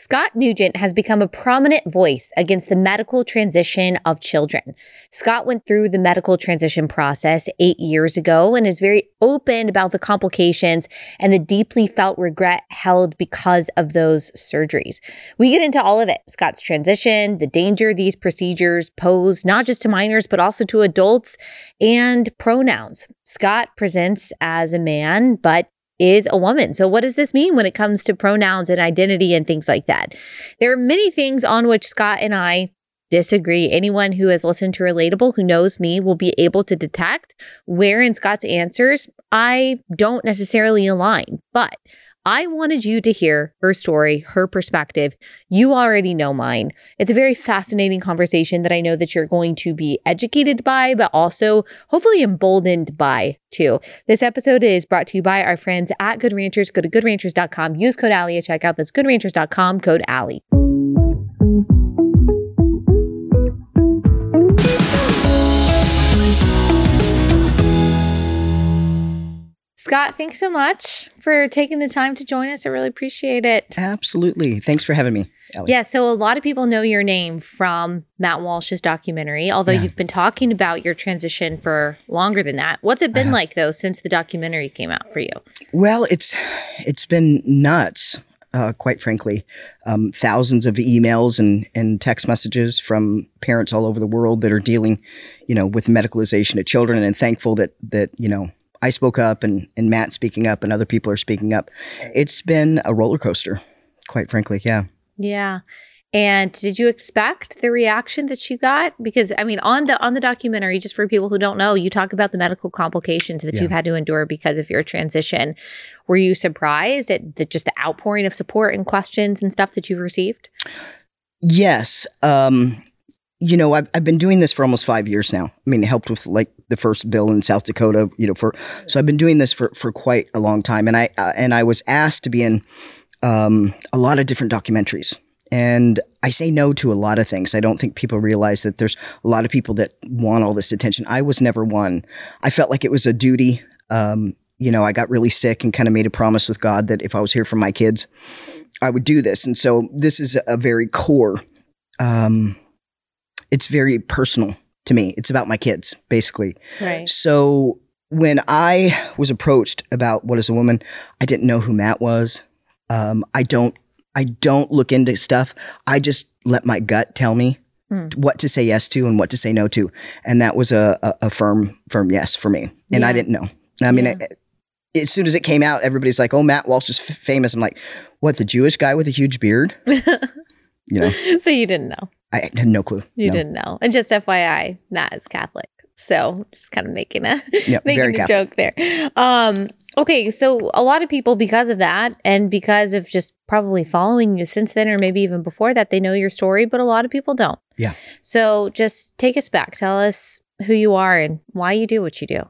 Scott Newgent has become a prominent voice against the medical transition of children. Scott went through the medical transition process eight years ago and is very open about the complications and the deeply felt regret held because of those surgeries. We get into all of it Scott's transition, the danger these procedures pose, not just to minors, but also to adults, and pronouns. Scott presents as a man, but is a woman. So, what does this mean when it comes to pronouns and identity and things like that? There are many things on which Scott and I disagree. Anyone who has listened to Relatable, who knows me, will be able to detect where in Scott's answers I don't necessarily align. But I wanted you to hear her story, her perspective. You already know mine. It's a very fascinating conversation that I know that you're going to be educated by, but also hopefully emboldened by too. This episode is brought to you by our friends at Good Ranchers. Go to goodranchers.com, use code Allie at checkout. That's goodranchers.com, code Allie. Scott, thanks so much for taking the time to join us. I really appreciate it. Absolutely. Thanks for having me. Allie. Yeah, so a lot of people know your name from Matt Walsh's documentary, although yeah. you've been talking about your transition for longer than that. What's it been uh, like though since the documentary came out for you? Well, it's it's been nuts. Uh, quite frankly, um, thousands of emails and, and text messages from parents all over the world that are dealing, you know, with medicalization of children, and thankful that that you know I spoke up and, and Matt speaking up and other people are speaking up. It's been a roller coaster, quite frankly. Yeah. Yeah. And did you expect the reaction that you got? Because I mean, on the on the documentary, just for people who don't know, you talk about the medical complications that yeah. you've had to endure because of your transition. Were you surprised at the, just the outpouring of support and questions and stuff that you've received? Yes. Um, you know, I've, I've been doing this for almost five years now. I mean, it helped with like the first bill in South Dakota, you know, for, so I've been doing this for, for quite a long time. And I, uh, and I was asked to be in, um, a lot of different documentaries. And I say no to a lot of things. I don't think people realize that there's a lot of people that want all this attention. I was never one. I felt like it was a duty. Um, you know, I got really sick and kind of made a promise with God that if I was here for my kids, I would do this. And so this is a very core, um, it's very personal to me. It's about my kids, basically. Right. So when I was approached about what is a woman, I didn't know who Matt was. Um, I don't. I don't look into stuff. I just let my gut tell me mm. what to say yes to and what to say no to, and that was a, a, a firm, firm yes for me. And yeah. I didn't know. I mean, yeah. I, as soon as it came out, everybody's like, "Oh, Matt Walsh is f- famous." I'm like, "What? The Jewish guy with a huge beard?" you know. So you didn't know. I had no clue. You no. didn't know. And just FYI, Matt is Catholic. So just kind of making a making a joke there. Um, okay, so a lot of people because of that and because of just probably following you since then or maybe even before that, they know your story, but a lot of people don't. Yeah. So just take us back. Tell us who you are and why you do what you do.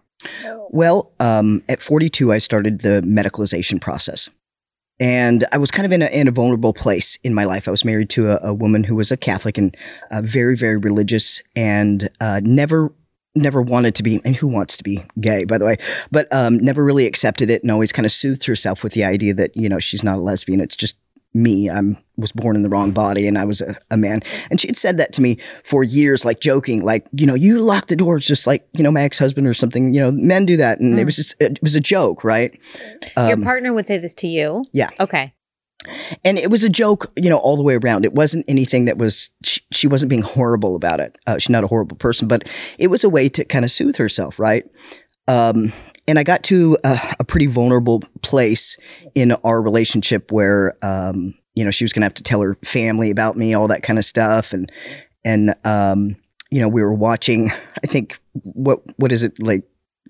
Well, um, at 42, I started the medicalization process. And I was kind of in a, in a vulnerable place in my life. I was married to a, a woman who was a Catholic and uh, very, very religious and uh, never never wanted to be and who wants to be gay by the way but um, never really accepted it and always kind of soothed herself with the idea that you know she's not a lesbian it's just me. I'm was born in the wrong body and i was a, a man. And she had said that to me for years like joking like you know you lock the doors just like you know my ex-husband or something. You know men do that and mm. it was just it was a joke right? Um, your partner would say this to you? Yeah. Okay. And it was a joke you know all the way around. It wasn't anything that was she, she wasn't being horrible about it. Uh, she's not a horrible person but it was a way to kind of soothe herself right? Um, and I got to a, a, pretty vulnerable place in our relationship where, um, you know, she was going to have to tell her family about me, all that kind of stuff, and and um, you know, we were watching. I think what what is it like?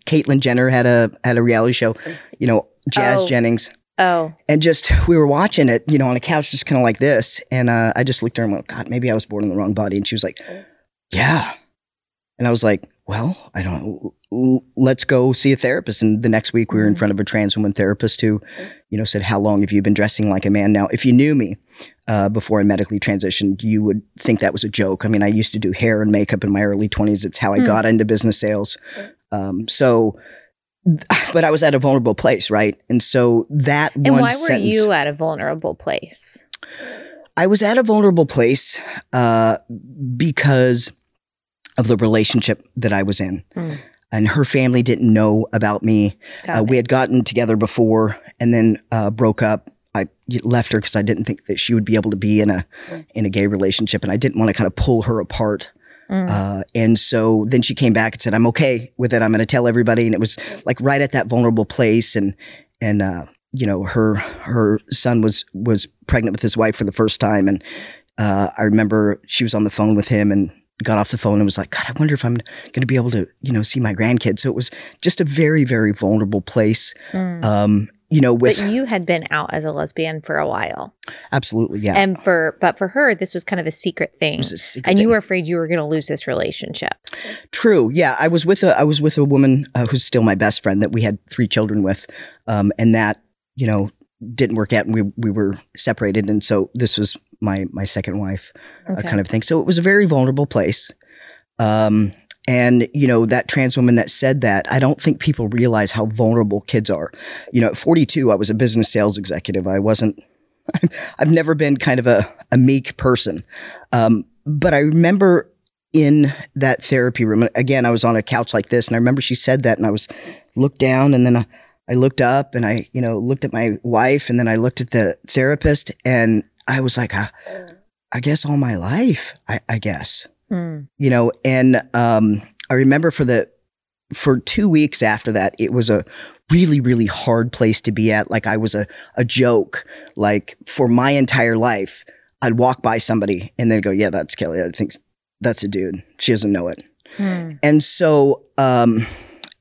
Caitlyn Jenner had a had a reality show, you know, Jazz oh. Jennings. Oh. And just we were watching it, you know, on a couch, just kind of like this, and uh, I just looked at her and went, "God, maybe I was born in the wrong body." And she was like, "Yeah," and I was like, well, I don't let's go see a therapist. And the next week we were in mm-hmm. front of a trans woman therapist who, you know, said, how long have you been dressing like a man? Now, if you knew me uh, before I medically transitioned, you would think that was a joke. I mean, I used to do hair and makeup in my early 20s. It's how I mm. got into business sales. Um, so, but I was at a vulnerable place, right? And so that and why were you at a vulnerable place? I was at a vulnerable place uh, because of the relationship that I was in. Mm. And her family didn't know about me. Uh, we had gotten together before and then uh, broke up. I left her because I didn't think that she would be able to be in a in a gay relationship, and I didn't want to kind of pull her apart. Mm. Uh, and so then she came back and said, "I'm okay with it. I'm going to tell everybody." And it was like right at that vulnerable place, and and uh, you know her her son was was pregnant with his wife for the first time, and uh, I remember she was on the phone with him and got off the phone and was like, "God, I wonder if I'm going to be able to you know see my grandkids." So it was just a very very vulnerable place. Mm. Um, you know, with but you had been out as a lesbian for a while, absolutely yeah. and for but for her, this was kind of a secret thing, a secret and you were afraid you were going to lose this relationship. True. Yeah, I was with a I was with a woman uh, who's still my best friend that we had three children with, um, and that you know didn't work out, and we we were separated, and so this was my my second wife, uh, kind of thing. So it was a very vulnerable place, um, and you know that trans woman that said that. I don't think people realize how vulnerable kids are. You know, at 42, I was a business sales executive. I wasn't. I've never been kind of a, a meek person, um, but I remember in that therapy room. Again, I was on a couch like this, and I remember she said that, and I was looked down, and then I, I looked up, and I, you know, looked at my wife, and then I looked at the therapist, and I was like, I, I guess all my life, I, I guess, Mm. you know, and um, I remember for the for two weeks after that, it was a really, really hard place to be at. Like I was a a joke. Like for my entire life, I'd walk by somebody and they'd go, "Yeah, that's Kelly. I think that's a dude. She doesn't know it." Mm. And so um,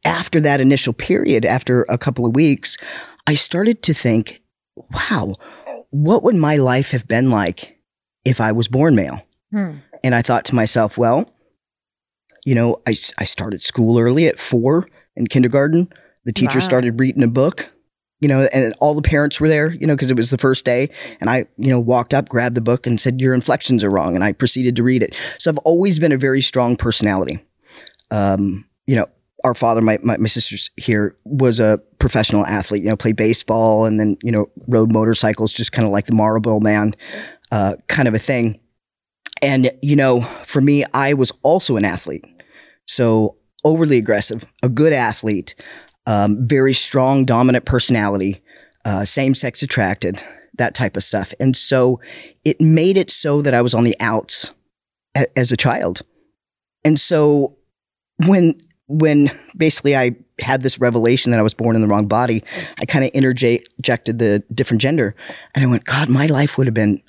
after that initial period, after a couple of weeks, I started to think, wow, what would my life have been like if I was born male? Mm. And I thought to myself, well, you know, I, I started school early at four in kindergarten. The teacher Wow. started reading a book, you know, and all the parents were there, you know, because it was the first day. And I, you know, walked up, grabbed the book, and said, Your inflections are wrong. And I proceeded to read it. So I've always been a very strong personality. Um, you know, our father, my, my, my sister's here, was a professional athlete, you know, played baseball and then, you know, rode motorcycles, just kind of like the Marlboro man, uh, kind of a thing. And, you know, for me, I was also an athlete. So overly aggressive, a good athlete, um, very strong, dominant personality, uh, same sex attracted, that type of stuff. And so it made it so that I was on the outs a- as a child. And so when when basically I had this revelation that I was born in the wrong body, I kind of interjected the different gender, and I went, God, my life would have been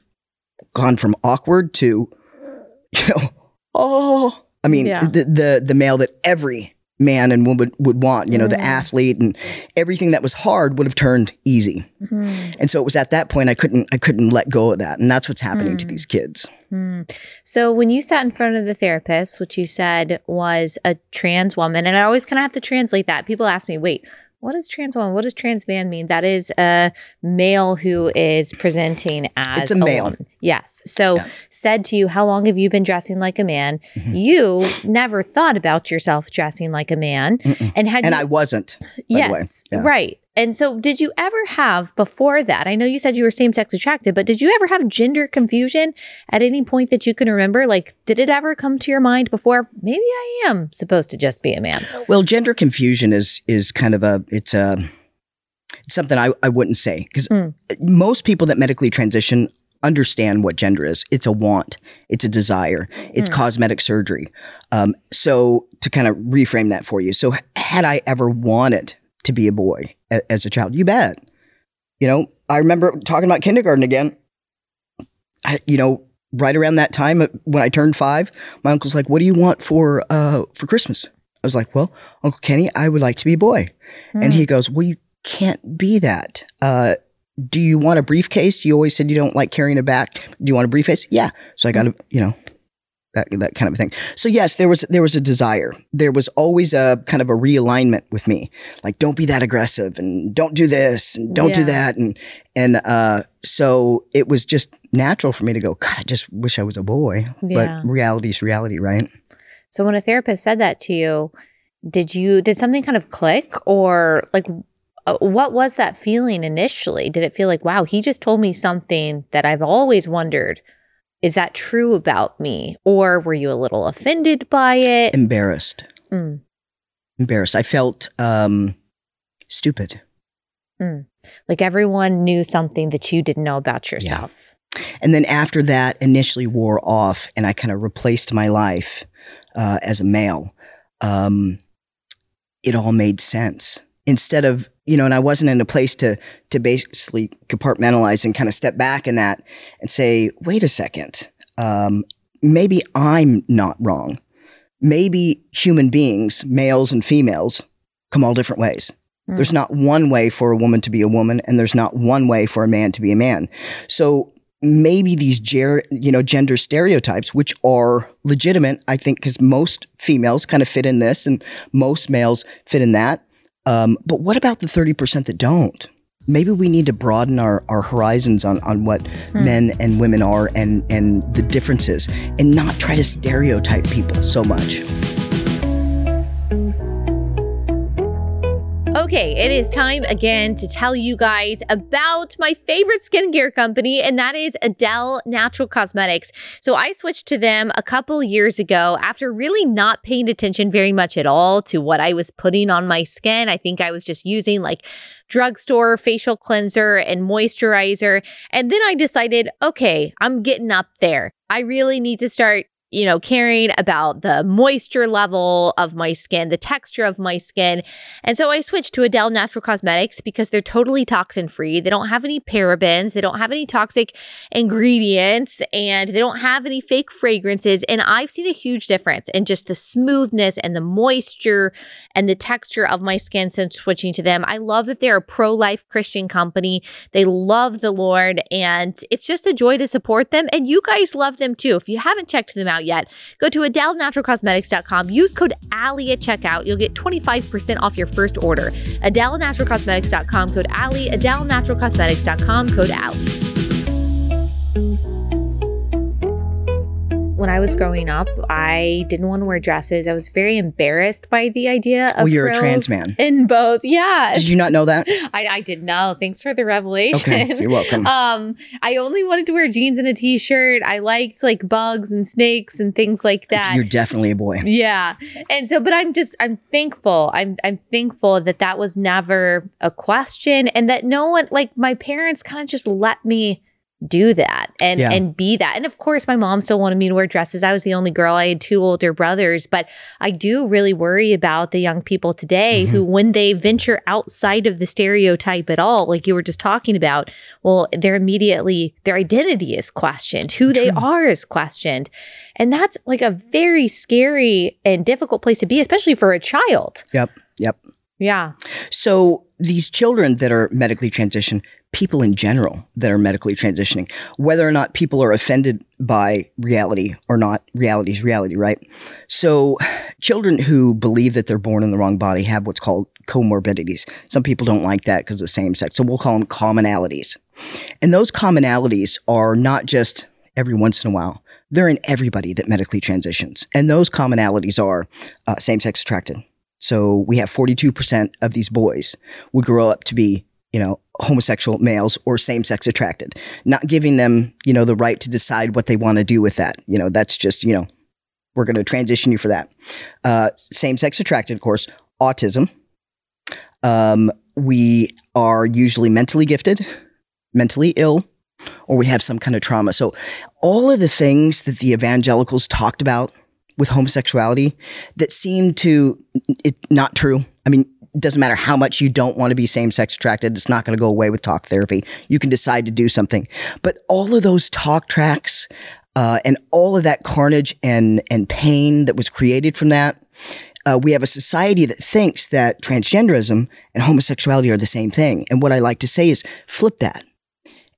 gone from awkward to, you know, oh, I mean, Yeah. the the the male that every man and woman would want, you know, the Mm. athlete and everything that was hard would have turned easy. Mm. And so it was at that point I couldn't I couldn't let go of that, and that's what's happening to Mm. these kids. Mm. So when you sat in front of the therapist, which you said was a trans woman, and I always kind of have to translate that. People ask me, "Wait, what does trans woman? What does trans man mean?" That is a male who is presenting as It's a male. woman. Yes. So Yeah. said to you, "How long have you been dressing like a man?" Mhm. You never thought about yourself dressing like a man, Mm-mm. and had And you I wasn't. by the way. yes, Yeah. right. And so, did you ever have before that? I know you said you were same sex attracted, but did you ever have gender confusion at any point that you can remember? Like, did it ever come to your mind before? Maybe I am supposed to just be a man. Well, gender confusion is is kind of a it's a it's something I, I wouldn't say because Mm. most people that medically transition understand what gender is. It's a want, it's a desire, it's Mm. cosmetic surgery. Um, so to kind of reframe that for you, so had I ever wanted to be a boy a- as a child, you bet. You know, I remember talking about kindergarten again. I, you know, right around that time uh, when I turned five, my uncle's like, "What do you want for uh, for Christmas?" I was like, "Well, Uncle Kenny, I would like to be a boy." And Mm. he goes, Well, you can't be that. Uh, do you want a briefcase? You always said you don't like carrying a back. Do you want a briefcase? Yeah. So I got a, you know, that that kind of thing. So yes, there was there was a desire. There was always a kind of a realignment with me. Like, don't be that aggressive and don't do this and don't do that. And and uh so it was just natural for me to go, God, I just wish I was a boy. Yeah. But reality's reality, right? So, when a therapist said that to you, did you did something kind of click, or like, uh, what was that feeling initially? Did it feel like, wow, he just told me something that I've always wondered? Is that true about me? Or were you a little offended by it? Embarrassed. Mm, Embarrassed. I felt um, stupid. mm. Like everyone knew something that you didn't know about yourself. And then after that initially wore off and I kind of replaced my life uh, as a male, um, it all made sense. Instead of, you know, and I wasn't in a place to to basically compartmentalize and kind of step back in that and say, wait a second, um, maybe I'm not wrong. Maybe human beings, males and females, come all different ways. Mm. There's not one way for a woman to be a woman, and there's not one way for a man to be a man. So maybe these ger- you know gender stereotypes, which are legitimate, I think, because most females kind of fit in this, and most males fit in that. Um, but what about the thirty percent that don't? Maybe we need to broaden our, our horizons on, on what Hmm. men and women are and, and the differences and not try to stereotype people so much. Okay, it is time again to tell you guys about my favorite skincare company, and that is A'Del Natural Cosmetics. So I switched to them a couple years ago after really not paying attention very much at all to what I was putting on my skin. I think I was just using like drugstore facial cleanser and moisturizer. And then I decided, okay, I'm getting up there. I really need to start you know, caring about the moisture level of my skin, the texture of my skin. And so I switched to A'Del Natural Cosmetics because they're totally toxin free. They don't have any parabens, they don't have any toxic ingredients, and they don't have any fake fragrances. And I've seen a huge difference in just the smoothness and the moisture and the texture of my skin since switching to them. I love that they're a pro life Christian company. They love the Lord, and it's just a joy to support them. And you guys love them too. If you haven't checked them out yet, go to AdelNaturalCosmetics.com. Use code Allie at checkout. You'll get 25% off your first order. AdelNaturalCosmetics.com, code Allie. AdelNaturalCosmetics.com, code Allie. When I was growing up, I didn't want to wear dresses. I was very embarrassed by the idea of Oh, you're a trans man. In bows. Yeah, Did you not know that? I, I didn't know. Thanks for the revelation. Okay, you're welcome. Um, I only wanted to wear jeans and a t-shirt. I liked like bugs and snakes and things like that. You're definitely a boy. yeah. And so, but I'm just, I'm thankful. I'm, I'm thankful that that was never a question and that no one, like my parents kind of just let me do that and Yeah. and be that. And of course my mom still wanted me to wear dresses. I was the only girl. I had two older brothers, but I do really worry about the young people today who mm-hmm. when they venture outside of the stereotype at all, like you were just talking about, well, they're immediately their identity is questioned. Who they are is questioned. And that's like a very scary and difficult place to be, especially for a child. Yep. Yeah. So these children that are medically transitioned, people in general that are medically transitioning, whether or not people are offended by reality or not, reality is reality, right? So children who believe that they're born in the wrong body have what's called comorbidities. Some people don't like that because of the same sex. So we'll call them commonalities. And those commonalities are not just every once in a while. They're in everybody that medically transitions. And those commonalities are uh, same sex attracted. So we have 42% of these boys would grow up to be, you know, homosexual males or same sex attracted, not giving them, you know, the right to decide what they want to do with that. You know, that's just, you know, we're going to transition you for that. Uh, same sex attracted, of course, autism. Um, we are usually mentally gifted, mentally ill, or we have some kind of trauma. So all of the things that the evangelicals talked about with homosexuality that seem to it not true. I mean, it doesn't matter how much you don't want to be same sex attracted, it's not going to go away with talk therapy. You can decide to do something. But all of those talk tracks uh, and all of that carnage and, and pain that was created from that, uh, we have a society that thinks that transgenderism and homosexuality are the same thing. And what I like to say is flip that.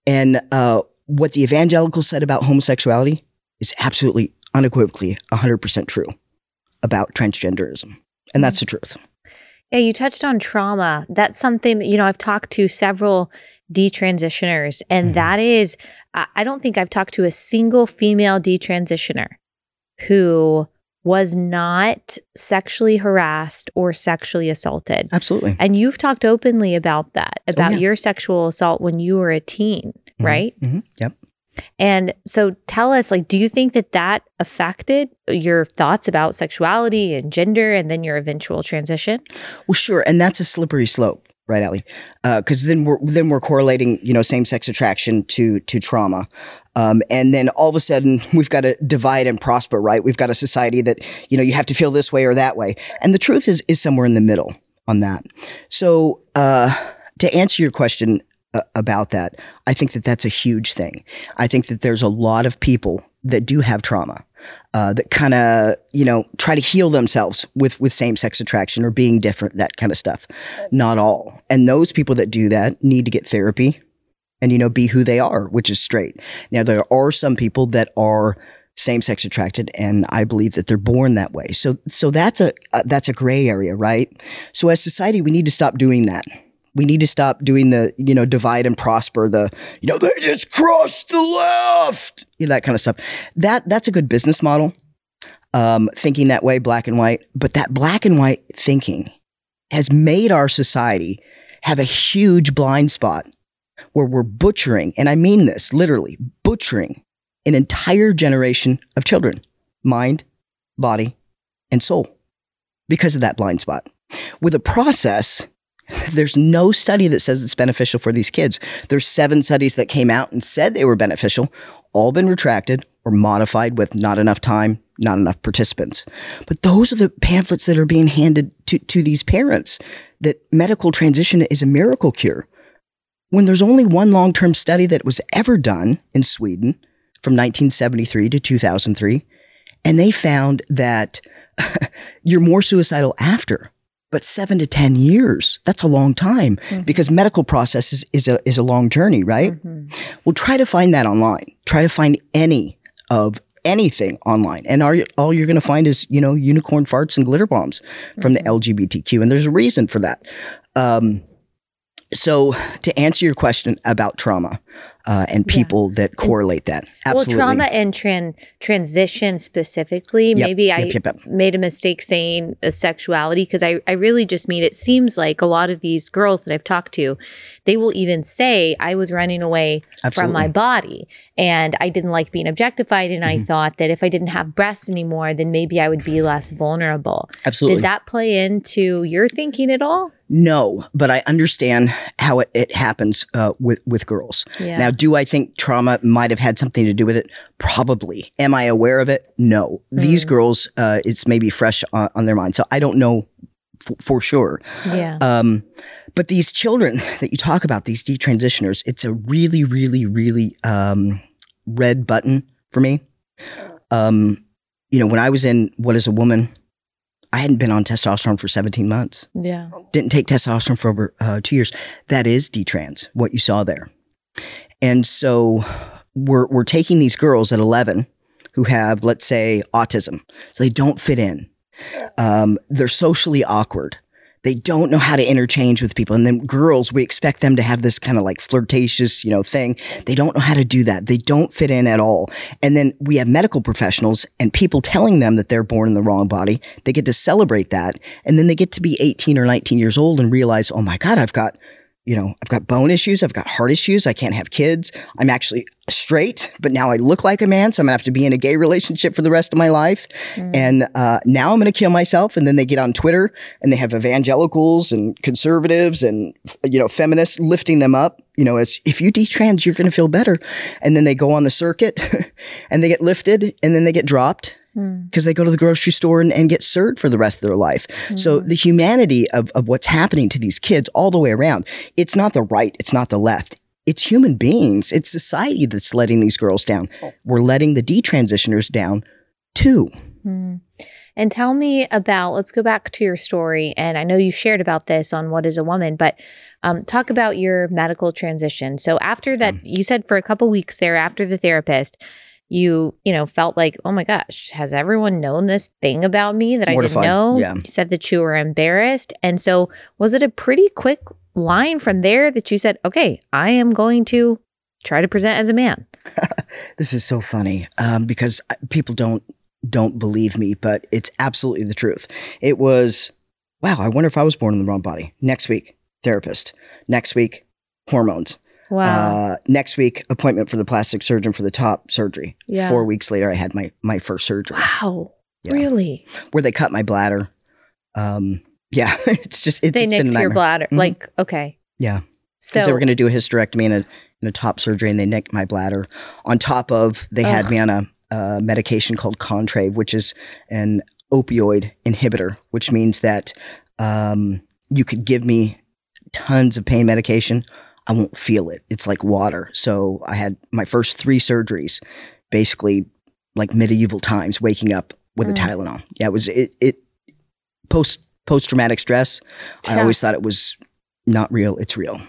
And uh, what the evangelicals said about homosexuality is absolutely unequivocally 100% true about transgenderism. And that's the truth. Yeah, you touched on trauma. That's something you know, I've talked to several detransitioners, and Mhm. that is, I don't think I've talked to a single female detransitioner who was not sexually harassed or sexually assaulted. Absolutely. And you've talked openly about that, about Oh, yeah. your sexual assault when you were a teen, Mhm. right? Mhm. Yep. And so tell us, like, do you think that that affected your thoughts about sexuality and gender and then your eventual transition? Well, sure, and that's a slippery slope, right, Allie? Because then we're then we're correlating, you know, same sex attraction to to trauma, um, and then all of a sudden we've got to divide and prosper, right? We've got a society that you know you have to feel this way or that way, and the truth is is somewhere in the middle on that. So uh, to answer your question uh, about that, I think that that's a huge thing. I think that there's a lot of people that do have trauma uh, that kind of you know try to heal themselves with with same sex attraction or being different, that kind of stuff. Not all, and those people that do that need to get therapy and you know be who they are, which is straight. Now there are some people that are same sex attracted and I believe that they're born that way. So so that's a uh, that's a gray area, right? So as society we need to stop doing that. We need to stop doing the, you know, divide and prosper, the, you know, they just crossed the left, you know, that kind of stuff. That that's a good business model. Um, thinking that way, black and white. But that black and white thinking has made our society have a huge blind spot where we're butchering, and I mean this literally, butchering an entire generation of children, mind, body, and soul, because of that blind spot. With a process, there's no study that says it's beneficial for these kids. There's seven studies that came out and said they were beneficial, all been retracted or modified with not enough time, not enough participants. But those are the pamphlets that are being handed to, to these parents that medical transition is a miracle cure. When there's only one long term study that was ever done in Sweden from 1973 to 2003, and they found that you're more suicidal after but seven to 10 years, that's a long time mm-hmm. because medical process is, is, a, is a long journey, right? Mm-hmm. Well, try to find that online. Try to find any of anything online. And are, all you're going to find is, you know, unicorn farts and glitter bombs from the mm-hmm. LGBTQ. And there's a reason for that. Um, so to answer your question about trauma uh, and Yeah. people that correlate that, absolutely. Well, trauma and tran- transition specifically, Yep, maybe I yep, yep, yep. made a mistake saying a sexuality because I, I really just mean it seems like a lot of these girls that I've talked to, they will even say, I was running away from my body and I didn't like being objectified. And Mm-hmm. I thought that if I didn't have breasts anymore, then maybe I would be less vulnerable. Absolutely. Did that play into your thinking at all? No, but I understand how it, it happens uh, with with girls. Yeah. Now, do I think trauma might have had something to do with it? Probably. Am I aware of it? No. These Mm. girls, uh, it's maybe fresh on, on their mind, so I don't know f- for sure. yeah. Um, but these children that you talk about, these detransitioners, it's a really, really, really um, red button for me. Um, you know, when I was in What is a Woman, I hadn't been on testosterone for 17 months yeah. didn't take testosterone for over uh, two years. That is detrans, what you saw there. And so we're, we're taking these girls at 11 who have, let's say, autism. So they don't fit in. Um, they're socially awkward. They don't know how to interchange with people. And then girls, we expect them to have this kind of like flirtatious, you know, thing. They don't know how to do that. They don't fit in at all. And then we have medical professionals and people telling them that they're born in the wrong body. They get to celebrate that. And then they get to be 18 or 19 years old and realize, oh my God, I've got, you know, I've got bone issues. I've got heart issues. I can't have kids. I'm actually straight, but now I look like a man. So I'm going to have to be in a gay relationship for the rest of my life. And uh, now I'm going to kill myself. And then they get on Twitter and they have evangelicals and conservatives and, you know, feminists lifting them up. You know, as if you detrans, you're going to feel better. And then they go on the circuit and they get lifted and then they get dropped because they go to the grocery store and, and get served for the rest of their life. So the humanity of, of what's happening to these kids all the way around, it's not the right, it's not the left. It's human beings. It's society that's letting these girls down. We're letting the detransitioners down too. Hmm. And tell me about, let's go back to your story. And I know you shared about this on What is a Woman, but um, talk about your medical transition. So after that, you said for a couple weeks there after the therapist, you, you know, felt like, oh my gosh, has everyone known this thing about me that I didn't know? yeah. You said that you were embarrassed. And so was it a pretty quick line from there that you said, okay, I am going to try to present as a man? This is so funny um, because people don't don't believe me, but it's absolutely the truth. It was, wow, I wonder if I was born in the wrong body. Next week, therapist. Next week, hormones. Wow. Uh, next week, appointment for the plastic surgeon for the top surgery. Yeah. Four weeks later, I had my my first surgery wow. yeah. Really? where they cut my bladder. Um, yeah, it's just it's, they it's been a nicked your bladder. Mhm. Like, okay. Yeah. So they were going to do a hysterectomy and a, and a top surgery, and they nicked my bladder. On top of, they had me on a, uh medication called Contrave, which is an opioid inhibitor, which means that um, you could give me tons of pain medication. I won't feel it. It's like water. So I had my first three surgeries, basically like medieval times, waking up with a Mm. Tylenol. Yeah, it was it. it post post traumatic stress. I always thought it was not real. It's real.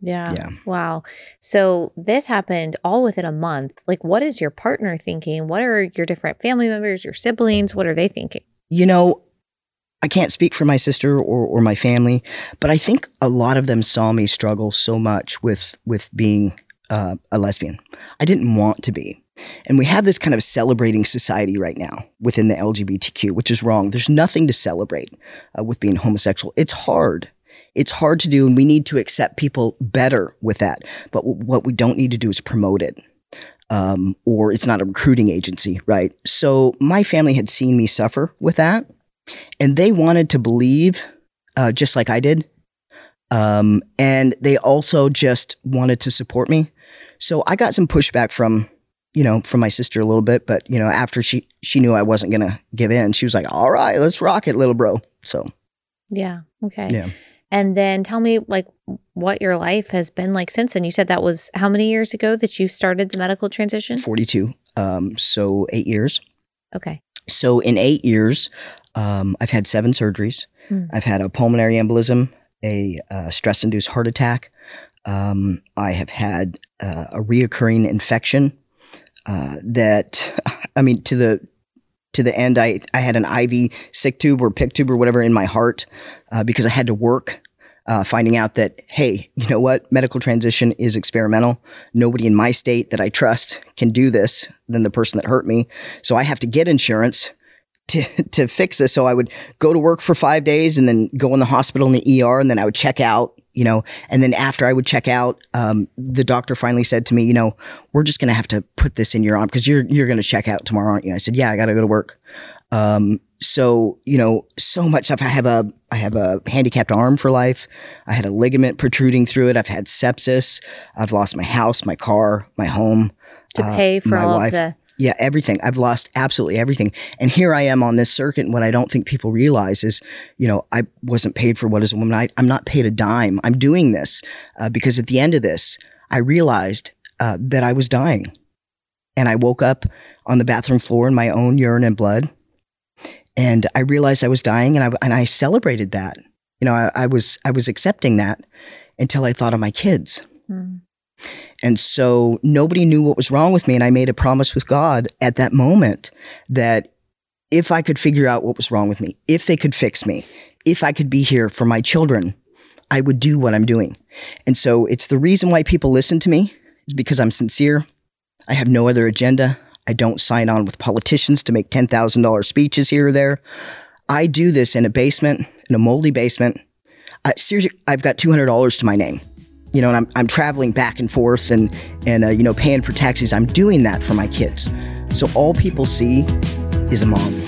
yeah. Yeah. Wow. So this happened all within a month. Like, what is your partner thinking? What are your different family members, your siblings? What are they thinking? you know, I can't speak for my sister or, or my family, but I think a lot of them saw me struggle so much with with being uh, a lesbian. I didn't want to be, and we have this kind of celebrating society right now within the LGBTQ, which is wrong. There's nothing to celebrate uh, with being homosexual. It's hard. It's hard to do, and we need to accept people better with that. But w- what we don't need to do is promote it um, or it's not a recruiting agency, right? So my family had seen me suffer with that, and they wanted to believe, uh, just like I did, um, and they also just wanted to support me. So I got some pushback from, you know, from my sister a little bit, but you know, after she she knew I wasn't gonna give in, she was like, "All right, let's rock it, little bro." So Yeah. Okay. Yeah. And then tell me, like, what your life has been like since then. You said that was how many years ago that you started the medical transition? forty two, um, so eight years. Okay. So in eight years, um, I've had seven surgeries. Hmm. I've had a pulmonary embolism, a uh, stress-induced heart attack. Um, I have had uh, a reoccurring infection uh, that, I mean, to the to the end, I I had an IV sick tube or pick tube or whatever in my heart uh, because I had to work. Uh, finding out that hey, you know what, medical transition is experimental. Nobody in my state that I trust can do this than the person that hurt me. So I have to get insurance to to fix this. So I would go to work for five days and then go in the hospital in the ER, and then I would check out. You know, and then after I would check out, um, the doctor finally said to me, "You know, we're just going to have to put this in your arm because you're you're going to check out tomorrow, aren't you?" I said, "Yeah, I got to go to work." Um, so you know, so much stuff. I have a I have a handicapped arm for life. I had a ligament protruding through it. I've had sepsis. I've lost my house, my car, my home. To uh, pay for my all wife. of the. Yeah, everything. I've lost absolutely everything. And here I am on this circuit. And what I don't think people realize is, you know, I wasn't paid for what is a woman. I, I'm not paid a dime. I'm doing this uh, because at the end of this, I realized uh, that I was dying. And I woke up on the bathroom floor in my own urine and blood. And I realized I was dying and I, and I celebrated that. You know, I, I was I was accepting that until I thought of my kids. Hmm. And so nobody knew what was wrong with me. And I made a promise with God at that moment that if I could figure out what was wrong with me, if they could fix me, if I could be here for my children, I would do what I'm doing. And so it's the reason why people listen to me is because I'm sincere. I have no other agenda. I don't sign on with politicians to make $10,000 speeches here or there. I do this in a basement, in a moldy basement. I, seriously, I've got $200 to my name you know, and I'm, I'm traveling back and forth and, and uh, you know, paying for taxis. I'm doing that for my kids. So all people see is a mom.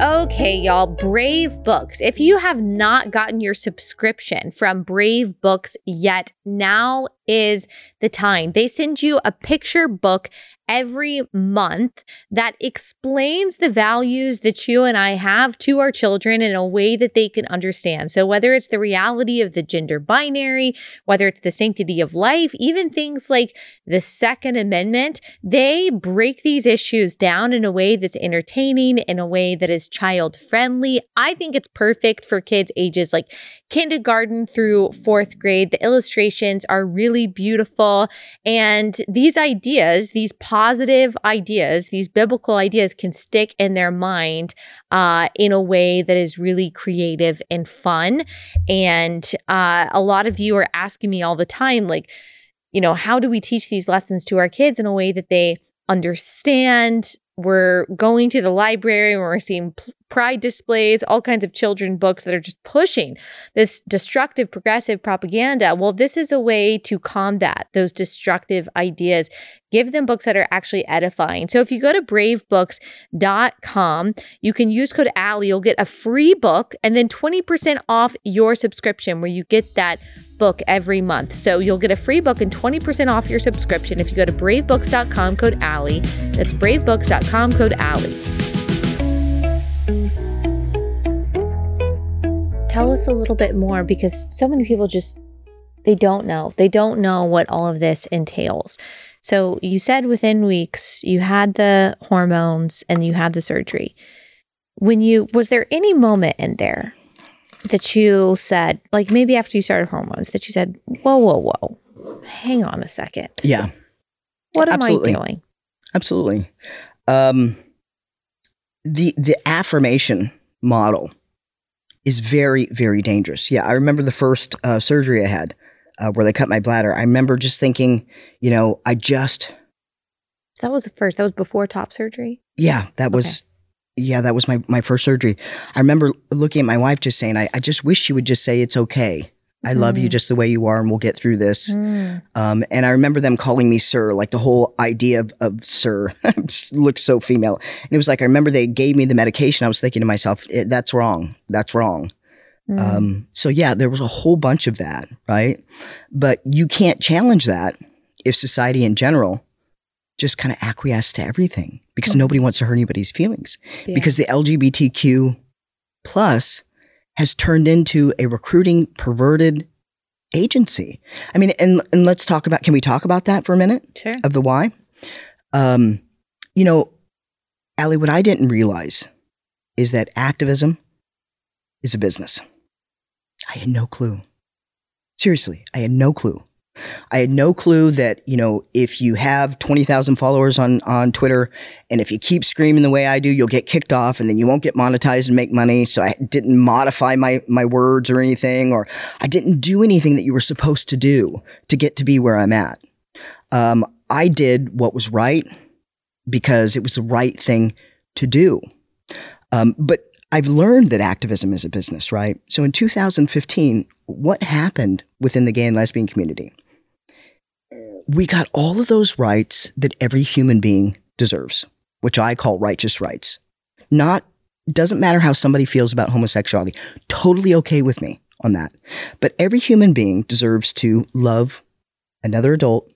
Okay, y'all, Brave Books. If you have not gotten your subscription from Brave Books yet, now is the time. They send you a picture book every month that explains the values that you and I have to our children in a way that they can understand. So, whether it's the reality of the gender binary, whether it's the sanctity of life, even things like the Second Amendment, they break these issues down in a way that's entertaining, in a way that is child friendly. I think it's perfect for kids ages like kindergarten through fourth grade. The illustrations are really beautiful. And these ideas, these positive ideas, these biblical ideas can stick in their mind uh, in a way that is really creative and fun. And uh, a lot of you are asking me all the time, like, you know, how do we teach these lessons to our kids in a way that they understand? We're going to the library and we're seeing pride displays, all kinds of children books that are just pushing this destructive progressive propaganda. Well, this is a way to combat those destructive ideas. Give them books that are actually edifying. So if you go to bravebooks.com, you can use code Allie. You'll get a free book and then 20% off your subscription where you get that book every month. So you'll get a free book and 20% off your subscription if you go to bravebooks.com code Allie. That's bravebooks.com code Allie. Tell us a little bit more because so many people just they don't know. They don't know what all of this entails. So you said within weeks you had the hormones and you had the surgery. When you was there any moment in there that you said, like maybe after you started hormones, that you said, whoa, whoa, whoa, hang on a second. Yeah. What am Absolutely. I doing? Absolutely. Um, the the affirmation model is very very dangerous. Yeah, I remember the first uh, surgery I had uh, where they cut my bladder. I remember just thinking, you know, I just That was the first. That was before top surgery. yeah, that was yeah, that was my my first surgery. I remember looking at my wife just saying, I, I just wish she would just say it's okay. I love you Mm. just the way you are, and we'll get through this. Mm. Um, and I remember them calling me sir, like the whole idea of, of sir looks so female. And it was like, I remember they gave me the medication. I was thinking to myself, "Eh, that's wrong. That's wrong. Mm. Um, so yeah, there was a whole bunch of that, right? But you can't challenge that if society in general just kind of acquiesce to everything because Mhm. nobody wants to hurt anybody's feelings. Yeah. Because the LGBTQ plus has turned into a recruiting perverted agency. I mean, and and let's talk about can we talk about that for a minute? sure. of the why. Um, you know, Allie, what I didn't realize is that activism is a business. I had no clue. Seriously, I had no clue. I had no clue that, you know, if you have 20,000 followers on, on Twitter and if you keep screaming the way I do, you'll get kicked off and then you won't get monetized and make money. So I didn't modify my, my words or anything, or I didn't do anything that you were supposed to do to get to be where I'm at. Um, I did what was right because it was the right thing to do. Um, but I've learned that activism is a business, right? So in 2015, what happened within the gay and lesbian community? We got all of those rights that every human being deserves, which I call righteous rights. Not doesn't matter how somebody feels about homosexuality. Totally okay with me on that. But every human being deserves to love another adult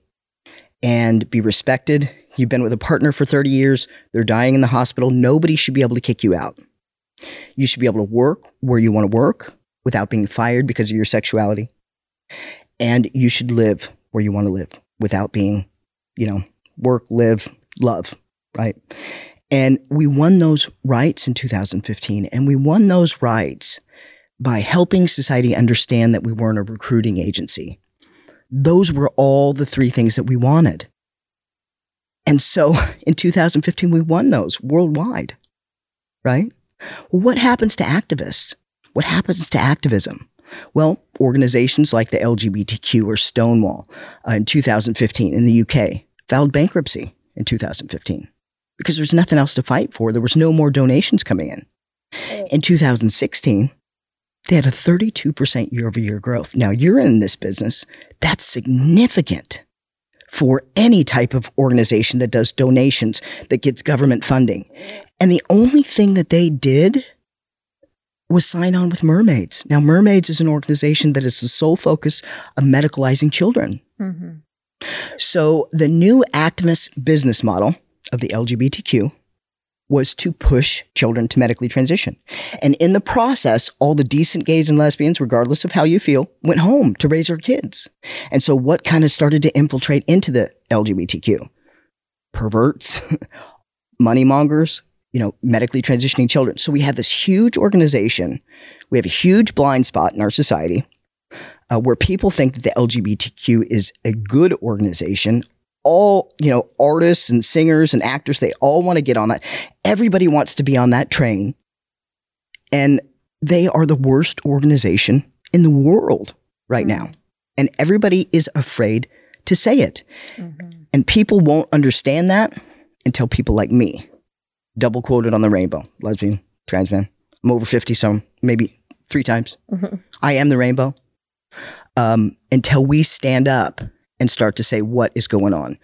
and be respected. You've been with a partner for 30 years, they're dying in the hospital. Nobody should be able to kick you out. You should be able to work where you want to work without being fired because of your sexuality. And you should live where you want to live without being, you know, work, live, love, right? And we won those rights in 2015. And we won those rights by helping society understand that we weren't a recruiting agency those were all the three things that we wanted. And so in 2015, we won those worldwide, right? What happens to activists? What happens to activism? Well, organizations like the LGBTQ or Stonewall uh, in 2015 in the UK filed bankruptcy in 2015 because there's nothing else to fight for. There was no more donations coming in. In 2016, they had a 32% year over year growth. Now, you're in this business, that's significant for any type of organization that does donations, that gets government funding. And the only thing that they did was sign on with Mermaids. Now, Mermaids is an organization that is the sole focus of medicalizing children. Mhm. So, the new activist business model of the LGBTQ was to push children to medically transition. And in the process, all the decent gays and lesbians, regardless of how you feel, went home to raise our kids. And so, what kind of started to infiltrate into the LGBTQ? Perverts, money mongers, you know, medically transitioning children. So, we have this huge organization. We have a huge blind spot in our society uh, where people think that the LGBTQ is a good organization. All, you know, artists and singers and actors, they all want to get on that. Everybody wants to be on that train. And they are the worst organization in the world right now. And everybody is afraid to say it. Mm-hmm. And people won't understand that until people like me double quoted on the rainbow, lesbian, trans man. I'm over 50, so maybe three times. Mhm. I am the rainbow. Um, until we stand up and start to say what is going on.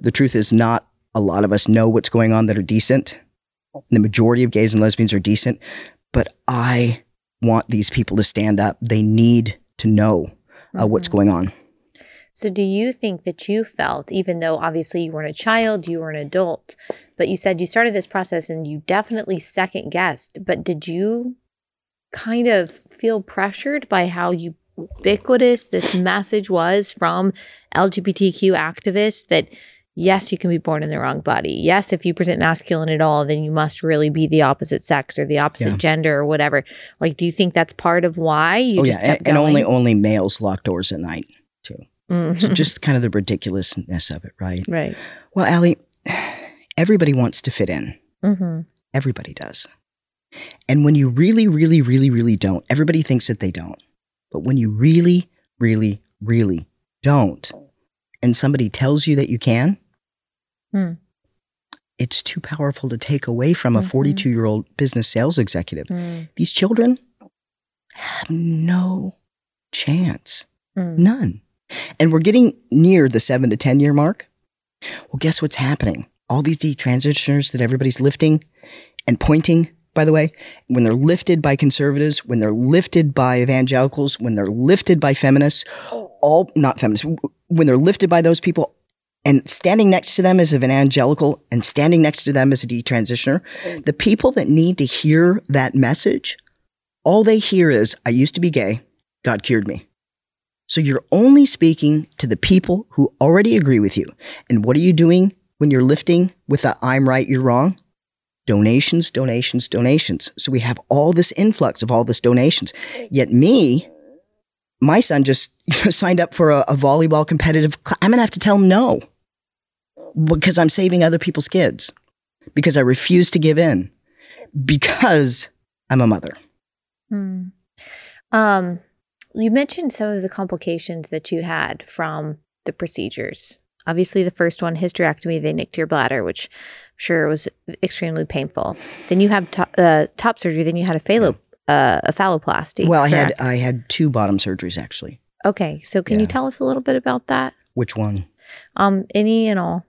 The truth is, not a lot of us know what's going on that are decent. The majority of gays and lesbians are decent, but I want these people to stand up. They need to know uh, what's Mhm. going on. So, do you think that you felt, even though obviously you weren't a child, you were an adult, but you said you started this process and you definitely second guessed, but did you kind of feel pressured by how ubiquitous this message was from LGBTQ activists that yes, you can be born in the wrong body. Yes, if you present masculine at all, then you must really be the opposite sex or the opposite Yeah. gender or whatever. Like, do you think that's part of why you oh just yeah, kept and, and only only males lock doors at night. Mhm. So just kind of the ridiculousness of it, right? right. Well, Allie, everybody wants to fit in. hmm Everybody does. And when you really, really, really, really don't, everybody thinks that they don't. But when you really, really, really don't, and somebody tells you that you can, Hmm. it's too powerful to take away from a Mhm. 42 year old business sales executive. Mm. These children have no chance. Mm. None. And we're getting near the seven to 10 year mark. Well, guess what's happening? All these detransitioners that everybody's lifting and pointing, by the way, when they're lifted by conservatives, when they're lifted by evangelicals, when they're lifted by feminists, oh. all not feminists, when they're lifted by those people and standing next to them as an evangelical and standing next to them as a detransitioner, oh. the people that need to hear that message, all they hear is, I used to be gay, God cured me. So you're only speaking to the people who already agree with you. And what are you doing when you're lifting with the I'm right, you're wrong? Donations, donations, donations. So we have all this influx of all this donations. Yet me, my son just you know, signed up for a, a volleyball competitive. Cl- I'm gonna have to tell him no because I'm saving other people's kids. Because I refuse to give in. Because I'm a mother. Hmm. Um, you mentioned some of the complications that you had from the procedures. Obviously, the first one, hysterectomy, they nicked your bladder, which I'm sure was extremely painful. Then you had to- uh, top surgery. Then you had a phallo, uh, a phalloplasty. Well, I had? I had two bottom surgeries actually. okay, so can you tell us a little bit about that? Which one? Um, any and all.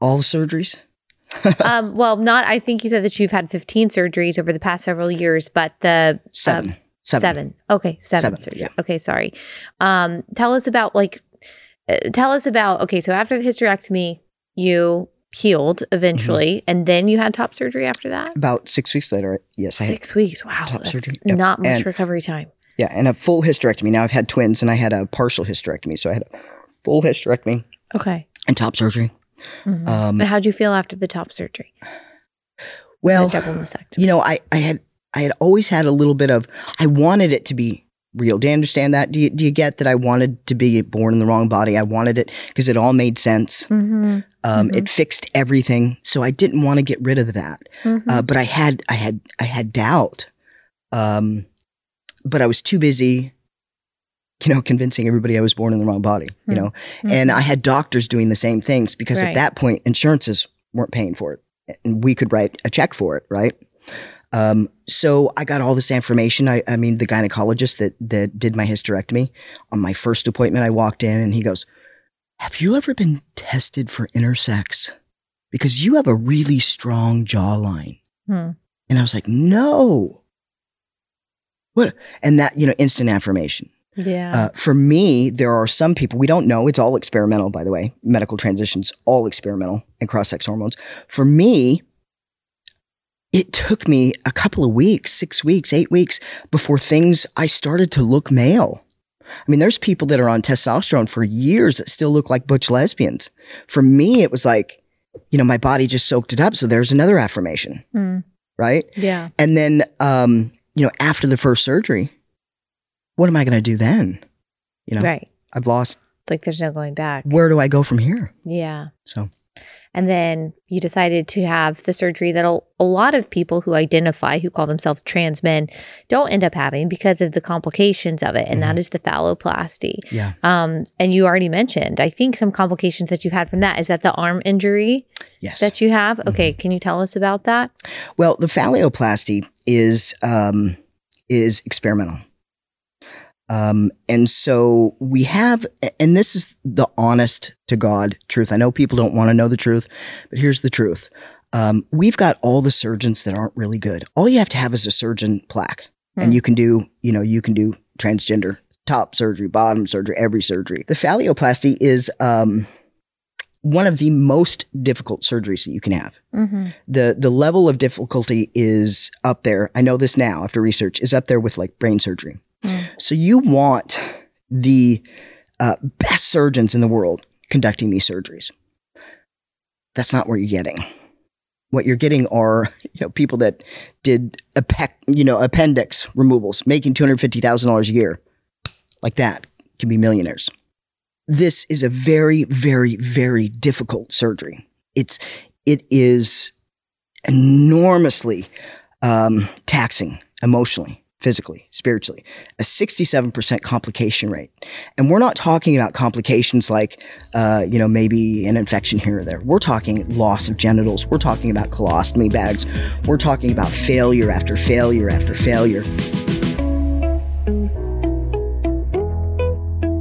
All surgeries? um, well, not. I think you said that you've had 15 surgeries over the past several years, but the Seven. um, seven. Seven. Okay, seven, Seven, yeah. Okay, sorry. Um, tell us about like, uh, tell us about. Okay, so after the hysterectomy, you healed eventually, Mm-hmm. and then you had top surgery after that. About six weeks later, yes, I Six weeks. Wow, top that's surgery. Yep. not much And- recovery time. yeah, and a full hysterectomy. Now I've had twins, and I had a partial hysterectomy, so I had a full hysterectomy Okay. and top surgery. Mhm. Um, but how'd you feel after the top surgery? well, double mastectomy. you know, I, I had I had always had a little bit of I wanted it to be real. Do you understand that? Do you, do you get that I wanted to be born in the wrong body? I wanted it because it all made sense. Mm-hmm. Um, Mhm. It fixed everything, so I didn't want to get rid of that. Mm-hmm. Uh, but I had I had I had doubt. Um, but I was too busy, you know, convincing everybody I was born in the wrong body. You know, and I had doctors doing the same things because Right. at that point insurances weren't paying for it, and we could write a check for it, right? Um, so I got all this information. I, I mean, the gynecologist that that did my hysterectomy on my first appointment, I walked in and he goes, "Have you ever been tested for intersex? Because you have a really strong jawline." Hmm. And I was like, "No." What? And that you know, instant affirmation. yeah. Uh, for me, there are some people we don't know. It's all experimental, by the way. Medical transitions, all experimental, and cross-sex hormones. For me, it took me a couple of weeks, six weeks, eight weeks before things I started to look male. I mean, there's people that are on testosterone for years that still look like butch lesbians. For me, it was like, you know, my body just soaked it up. So there's another affirmation, Hmm. right? yeah. And then, um, you know, after the first surgery, what am I going to do then? You know, Right. I've lost. It's like there's no going back. Where do I go from here? Yeah. So And then you decided to have the surgery that a, a lot of people who identify, who call themselves trans men, don't end up having because of the complications of it. And that Mhm. is the phalloplasty. Yeah. Um, and you already mentioned, I think some complications that you've had from that. Is that the arm injury Yes. that you have? Mm-hmm. Okay. Can you tell us about that? Well, the phalloplasty is um, is experimental, um, and so we have, and this is the honest to God truth. I know people don't want to know the truth, but here's the truth: um, we've got all the surgeons that aren't really good. All you have to have is a surgeon plaque, Hmm. and you can do, you know, you can do transgender top surgery, bottom surgery, every surgery. The phalloplasty is um, one of the most difficult surgeries that you can have Mm-hmm. the the level of difficulty is up there. I know this now after research is up there with like brain surgery. So you want the uh, best surgeons in the world conducting these surgeries. That's not what you're getting. What you're getting are you know people that did apec- you know appendix removals, making two hundred fifty thousand dollars a year, like that can be millionaires. This is a very, very, very difficult surgery. It's it is enormously um, taxing emotionally, physically, spiritually. A 67% complication rate. And we're not talking about complications like, uh, you know, maybe an infection here or there. We're talking loss of genitals. We're talking about colostomy bags. We're talking about failure after failure after failure.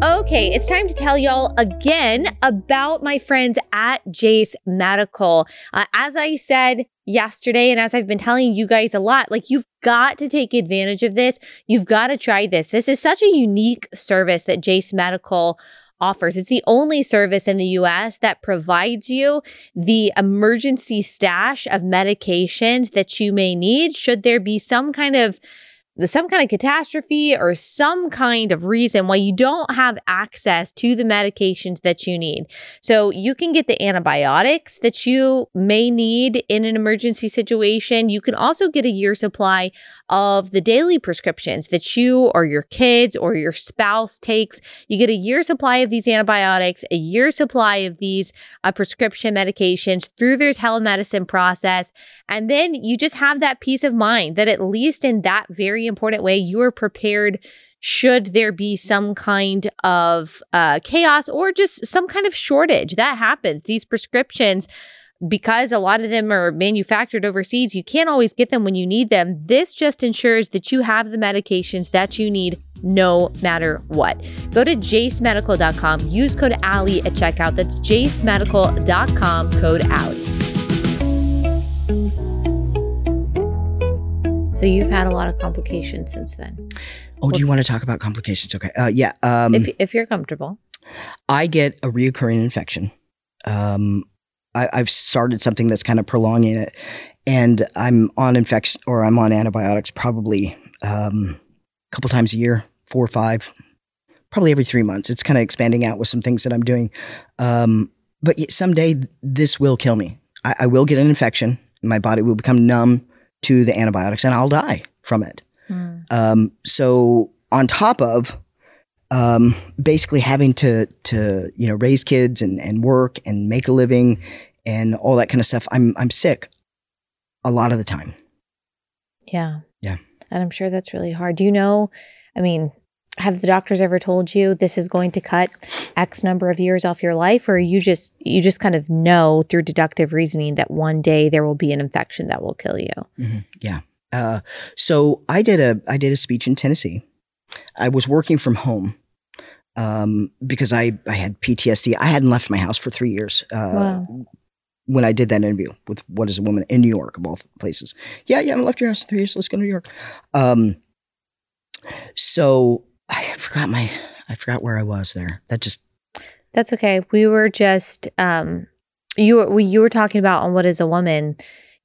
Okay, it's time to tell y'all again about my friends at Jase Medical. Uh, as I said yesterday, and as I've been telling you guys a lot, like you've got to take advantage of this. You've got to try this. This is such a unique service that Jase Medical offers. It's the only service in the US that provides you the emergency stash of medications that you may need should there be some kind of some kind of catastrophe or some kind of reason why you don't have access to the medications that you need. So you can get the antibiotics that you may need in an emergency situation. You can also get a year supply of the daily prescriptions that you or your kids or your spouse takes. You get a year supply of these antibiotics, a year supply of these uh, prescription medications through their telemedicine process. And then you just have that peace of mind that at least in that very important way, you are prepared should there be some kind of uh, chaos or just some kind of shortage. That happens. These prescriptions, because a lot of them are manufactured overseas, you can't always get them when you need them. This just ensures that you have the medications that you need no matter what. Go to jasemedical.com, use code Allie at checkout. That's jasemedical.com, code Allie. So you've had a lot of complications since then. Oh, do you want to talk about complications? Okay. Uh, yeah. Um, if if you're comfortable. I get a reoccurring infection. Um, I, I've started something that's kind of prolonging it, and I'm on infection or I'm on antibiotics probably um, a couple times a year, four or five, probably every three months. It's kind of expanding out with some things that I'm doing. Um, but someday this will kill me. I, I will get an infection. My body will become numb to the antibiotics, and I'll die from it. Hmm. Um, so on top of um, basically having to to you know raise kids and, and work and make a living and all that kind of stuff, I'm I'm sick a lot of the time. Yeah. Yeah. And I'm sure that's really hard. Do you know? I mean, have the doctors ever told you this is going to cut X number of years off your life, or you just you just kind of know through deductive reasoning that one day there will be an infection that will kill you? Yeah. Uh, so I did a I did a speech in Tennessee. I was working from home um, because I I had PTSD. I hadn't left my house for three years. Uh, Wow. When I did that interview with what is a woman in New York of all places. Yeah, yeah, I left your house for three years. Let's go to New York. Um, so I forgot my I forgot where I was there. That just That's okay. We were just um you were we, you were talking about on what is a woman.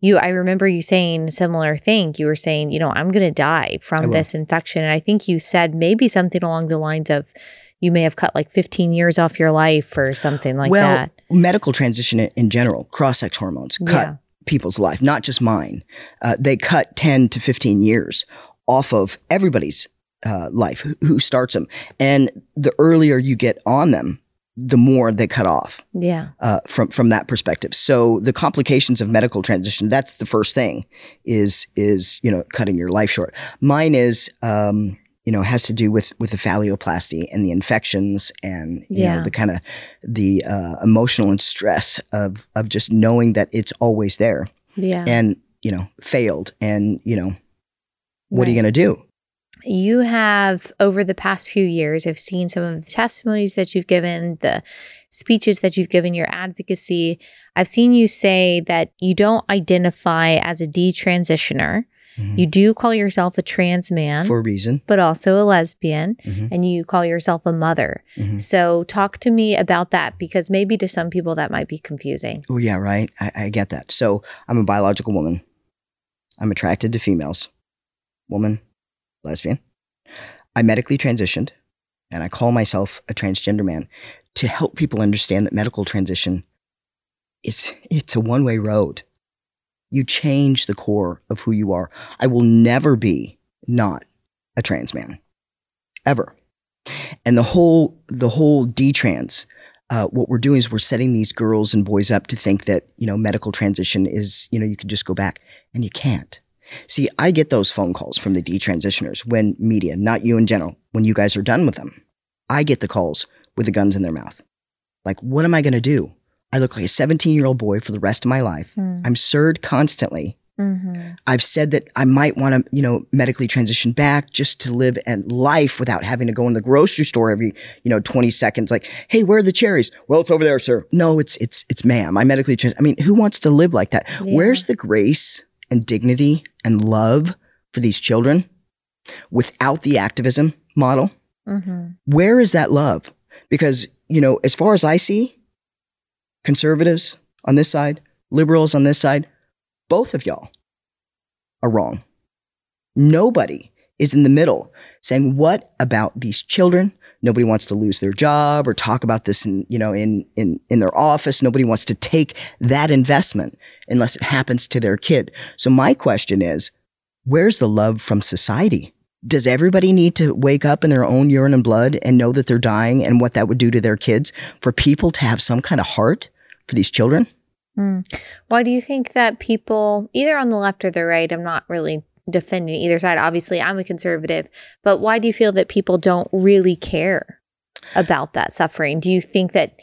You I remember you saying a similar thing. You were saying, you know, I'm going to die from this infection and I think you said maybe something along the lines of you may have cut like 15 years off your life or something like well, that. medical transition in- general, cross sex hormones cut Yeah. people's life, not just mine. Uh, they cut 10 to 15 years off of everybody's uh, life who, starts them. And the earlier you get on them, the more they cut off Yeah. uh, from from that perspective. So the complications of medical transition that's the first thing is is you know cutting your life short. Mine is um, you know has to do with with the phalloplasty and the infections and you Yeah. know the kind of the uh, emotional and stress of of just knowing that it's always there Yeah. and you know failed and you know what are you going to do? You have over the past few years i've seen some of the testimonies that you've given the speeches that you've given your advocacy i've seen you say that you don't identify as a detransitioner Mhm. you do call yourself a trans man For a reason. but also a lesbian Mhm. and you call yourself a mother Mhm. so talk to me about that because maybe to some people that might be confusing Oh yeah, right. I, I get that. So I'm a biological woman. I'm attracted to females. Woman, lesbian. I medically transitioned, and I call myself a transgender man to help people understand that medical transition is it's a one way road. You change the core of who you are. I will never be not a trans man, ever. And the whole the whole detrans uh, what we're doing is we're setting these girls and boys up to think that you know medical transition is you know you can just go back and you can't see i get those phone calls from the detransitioners when media not you in general when you guys are done with them i get the calls with the guns in their mouth like what am i going to do i look like a 17 year old boy for the rest of my life i'm surd constantly mm-hmm. I've said that I might want to, you know, medically transition back just to live a life without having to go in the grocery store every, you know, 20 seconds. Like, hey, where are the cherries? Well, it's over there, sir. No, it's, it's, it's ma'am. I medically trans. I mean, who wants to live like that? Yeah. Where's the grace and dignity and love for these children without the activism model? Mm-hmm. Where is that love? Because, you know, as far as I see, conservatives on this side, liberals on this side, both of y'all are wrong. Nobody is in the middle saying, what about these children? Nobody wants to lose their job or talk about this in, you know, in, in, in their office. Nobody wants to take that investment unless it happens to their kid. So my question is, where's the love from society? Does everybody need to wake up in their own urine and blood and know that they're dying and what that would do to their kids for people to have some kind of heart for these children? Mm. Why do you think that people, either on the left or the right, I'm not really defending either side. Obviously, I'm a conservative, but why do you feel that people don't really care about that suffering? Do you think that,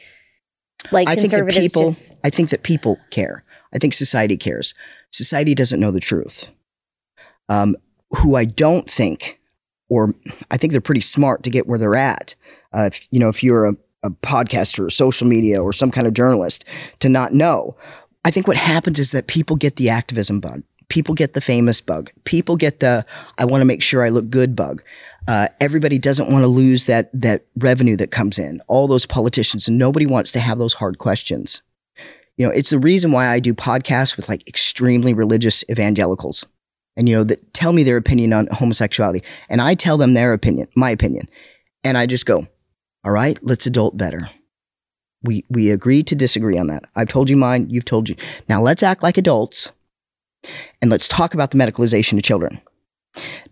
like, I think that people, just. I think that people care. I think society cares. Society doesn't know the truth. Um, who I don't think, or I think they're pretty smart to get where they're at. Uh, if, you know, if you're a, a podcaster or social media or some kind of journalist, to not know. I think what happens is that people get the activism bug. People get the famous bug. People get the I want to make sure I look good bug. Uh, everybody doesn't want to lose that that revenue that comes in. All those politicians, and nobody wants to have those hard questions. You know, it's the reason why I do podcasts with like extremely religious evangelicals, and you know that tell me their opinion on homosexuality, and I tell them their opinion, my opinion, and I just go, all right, let's adult better. We we agree to disagree on that. I've told you mine. You've told you. Now let's act like adults and let's talk about the medicalization of children.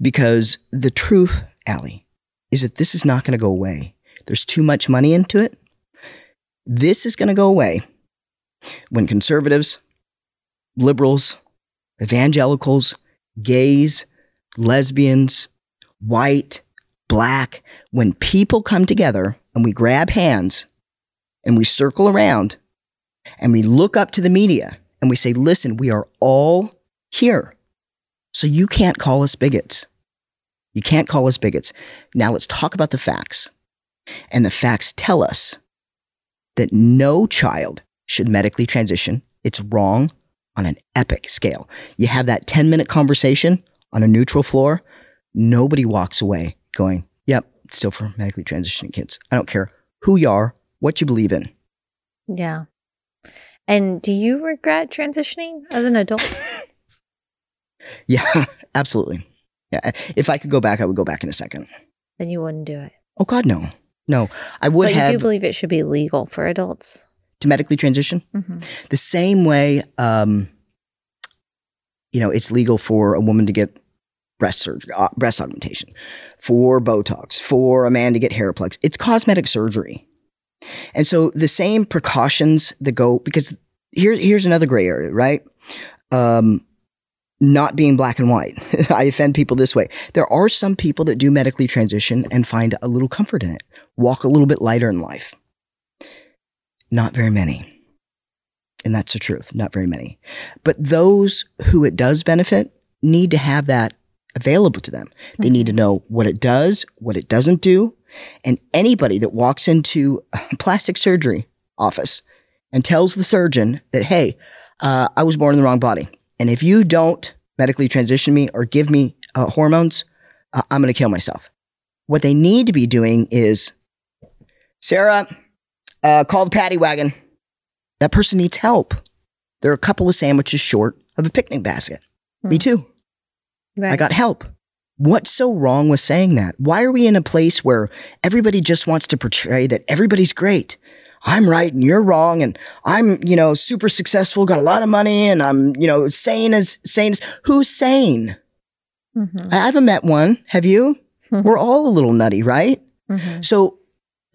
Because the truth, Allie, is that this is not going to go away. There's too much money into it. This is going to go away when conservatives, liberals, evangelicals, gays, lesbians, white, black, when people come together and we grab hands and we circle around and we look up to the media and we say, listen, we are all here. So you can't call us bigots. You can't call us bigots. Now let's talk about the facts. And the facts tell us that no child should medically transition. It's wrong on an epic scale. You have that 10 minute conversation on a neutral floor, nobody walks away going, yep, it's still for medically transitioning kids. I don't care who you are, what you believe in. Yeah. And do you regret transitioning as an adult? Yeah, absolutely. Yeah, if I could go back, I would go back in a second. then you wouldn't do it. Oh God, no, no. I would but you have do believe it should be legal for adults. to medically transition hmm the same way. Um, you know, it's legal for a woman to get breast surgery, uh, breast augmentation, for Botox, for a man to get hair plugs. It's cosmetic surgery. And so the same precautions that go because here, here's another gray area, right? Um, not being black and white. I offend people this way. There are some people that do medically transition and find a little comfort in it, walk a little bit lighter in life. Not very many. And that's the truth, not very many. But those who it does benefit need to have that available to them. They need to know what it does, what it doesn't do. And anybody that walks into a plastic surgery office and tells the surgeon that, hey, uh, I was born in the wrong body. And if you don't medically transition me or give me uh, hormones, uh, I'm going to kill myself. What they need to be doing is, Sarah, uh, call the paddy wagon. That person needs help. They're a couple of sandwiches short of a picnic basket. Me too. Right. I got help. What's so wrong with saying that? Why are we in a place where everybody just wants to portray that everybody's great? I'm right and you're wrong, and I'm, you know, super successful, got a lot of money, and I'm, you know, sane as sane as who's sane? Mhm. I haven't met one. Have you? We're all a little nutty, right? Mhm. So,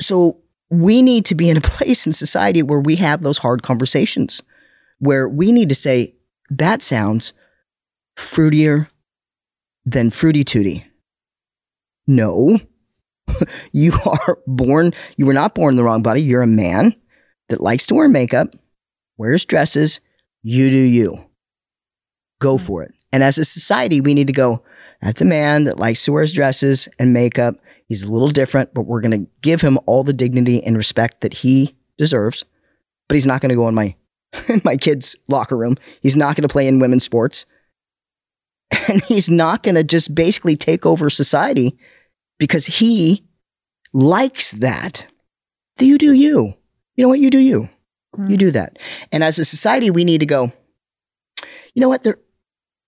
so we need to be in a place in society where we have those hard conversations, where we need to say that sounds fruitier than fruity tooty. No, you are born. You were not born in the wrong body. You're a man that likes to wear makeup, wears dresses. You do you. Go mm-hmm. for it. And as a society, we need to go. That's a man that likes to wear his dresses and makeup. He's a little different, but we're going to give him all the dignity and respect that he deserves. But he's not going to go in my in my kid's locker room. He's not going to play in women's sports. And he's not going to just basically take over society because he likes that. Do you do you? You know what? You do you. Mm-hmm. You do that. And as a society, we need to go, you know what? There,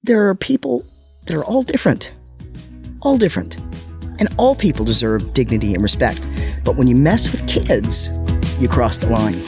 there are people that are all different, all different. And all people deserve dignity and respect. But when you mess with kids, you cross the line.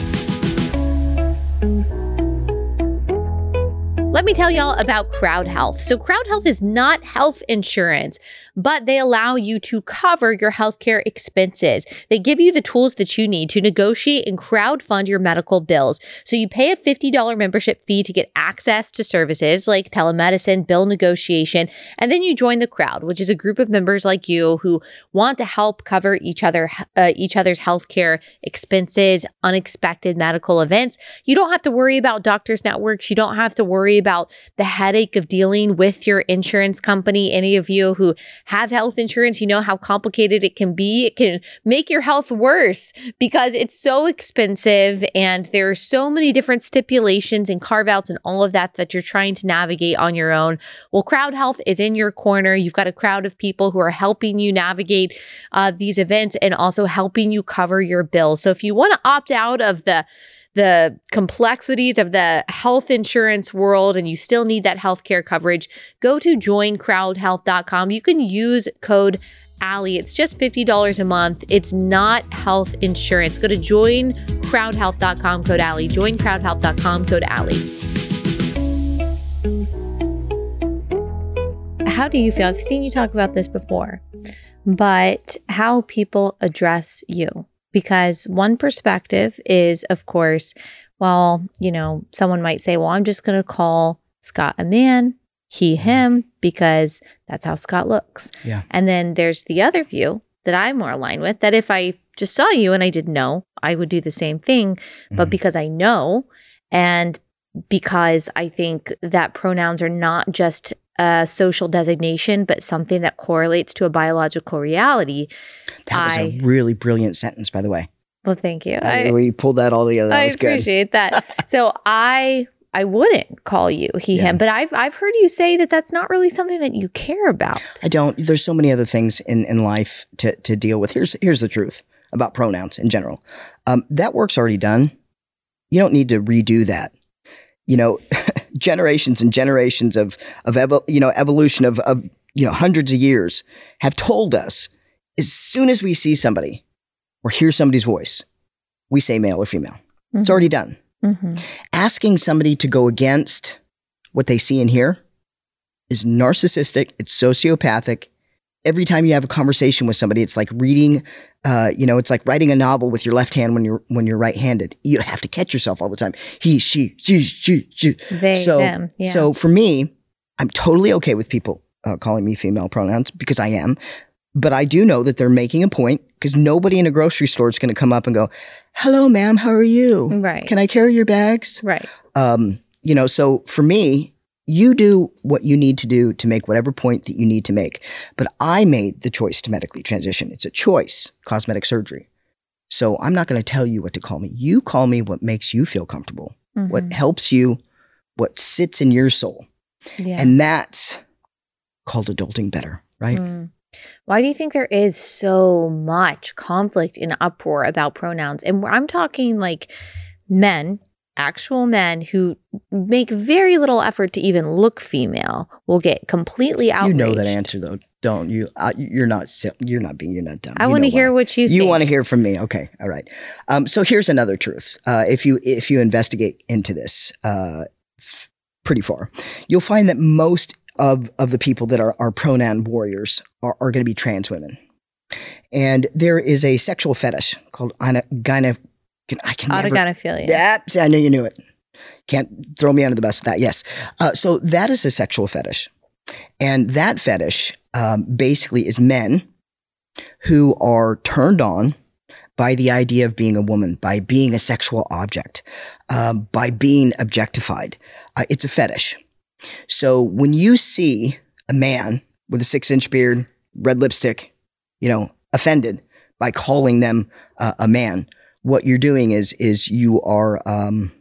Let me tell y'all about CrowdHealth. So, CrowdHealth is not health insurance, but they allow you to cover your healthcare expenses. They give you the tools that you need to negotiate and crowdfund your medical bills. So, you pay a $50 membership fee to get access to services like telemedicine, bill negotiation, and then you join the crowd, which is a group of members like you who want to help cover each other uh, each other's healthcare expenses, unexpected medical events. You don't have to worry about doctors networks. You don't have to worry about the headache of dealing with your insurance company. Any of you who have health insurance, you know how complicated it can be. It can make your health worse because it's so expensive and there are so many different stipulations and carve outs and all of that that you're trying to navigate on your own. Well, CrowdHealth is in your corner. You've got a crowd of people who are helping you navigate uh, these events and also helping you cover your bills. So if you want to opt out of the the complexities of the health insurance world and you still need that healthcare coverage, go to joincrowdhealth.com. You can use code Allie. It's just $50 a month. It's not health insurance. Go to joincrowdhealth.com, code Allie. Joincrowdhealth.com, code Allie. How do you feel? I've seen you talk about this before, but how people address you because one perspective is, of course, well, you know, someone might say, well, I'm just going to call Scott a man, he, him, because that's how Scott looks. Yeah. And then there's the other view that I'm more aligned with that if I just saw you and I didn't know, I would do the same thing. But Mhm. because I know and because I think that pronouns are not just a social designation, but something that correlates to a biological reality. That was I- a really brilliant sentence, by the way. Well, thank you. I, I, we pulled that all together. That I was good. appreciate that. so I I wouldn't call you he Yeah. him, but I've I've heard you say that that's not really something that you care about. I don't. There's so many other things in, in life to, to deal with. Here's here's the truth about pronouns in general. Um, that work's already done. You don't need to redo that. You know, generations and generations of of evo- you know evolution of of you know hundreds of years have told us as soon as we see somebody or hear somebody's voice, we say male or female. It's Mhm. already done. Mhm. Asking somebody to go against what they see and hear is narcissistic, it's sociopathic, every time you have a conversation with somebody, it's like reading, uh, you know, it's like writing a novel with your left hand when you're when you're right-handed. You have to catch yourself all the time. He, she, she, she, she. They, so, them. Yeah. so for me, I'm totally okay with people uh, calling me female pronouns because I am. But I do know that they're making a point because nobody in a grocery store is going to come up and go, "Hello, ma'am, how are you? right. Can I carry your bags?" right. Um, you know, so for me, you do what you need to do to make whatever point that you need to make. But I made the choice to medically transition. It's a choice, cosmetic surgery. So I'm not going to tell you what to call me. You call me what makes you feel comfortable, what Mhm. helps you, what sits in your soul. Yeah. And that's called adulting better, right? Mm. Why do you think there is so much conflict and uproar about pronouns? And I'm talking like men, actual men who make very little effort to even look female will get completely outraged. You know that answer though, don't you? Uh, you're not. You're not being. You're not dumb. I want to hear why. what you think. You want to hear from me? Okay, all right. Um, so here's another truth. Uh, if you if you investigate into this uh, f- pretty far, you'll find that most of of the people that are, are pronoun warriors are, are going to be trans women, and there is a sexual fetish called gyne. Gyne I can never Autogynephilia. yeah, see, I knew you knew it. Can't throw me under the bus with that. Yes. Uh, so that is a sexual fetish. And that fetish um, basically is men who are turned on by the idea of being a woman, by being a sexual object, um, by being objectified. Uh, it's a fetish. So when you see a man with a six inch beard, red lipstick, you know, offended by calling them uh, a man, what you're doing is is you are um,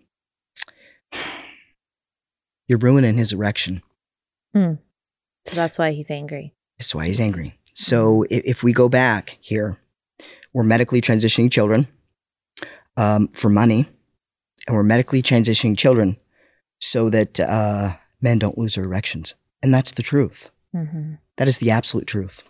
you're ruining his erection. So that's why he's angry. That's why he's angry. So if, if we go back here, we're medically transitioning children um, for money, and we're medically transitioning children so that uh, men don't lose their erections, and that's the truth. hmm That is the absolute truth.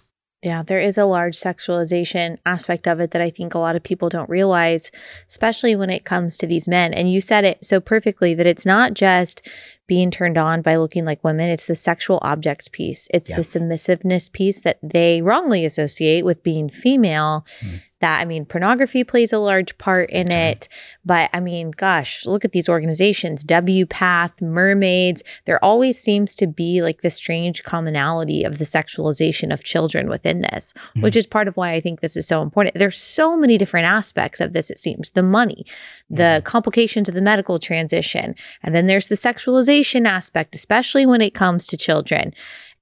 Yeah, there is a large sexualization aspect of it that I think a lot of people don't realize, especially when it comes to these men. And you said it so perfectly that it's not just being turned on by looking like women, it's the sexual object piece. It's Yeah. the submissiveness piece that they wrongly associate with being female. Mhm. That, I mean, pornography plays a large part in it. But I mean, gosh, look at these organizations WPATH, mermaids. There always seems to be like this strange commonality of the sexualization of children within this, Mhm. which is part of why I think this is so important. There's so many different aspects of this, it seems the money, the complications of the medical transition, and then there's the sexualization aspect, especially when it comes to children.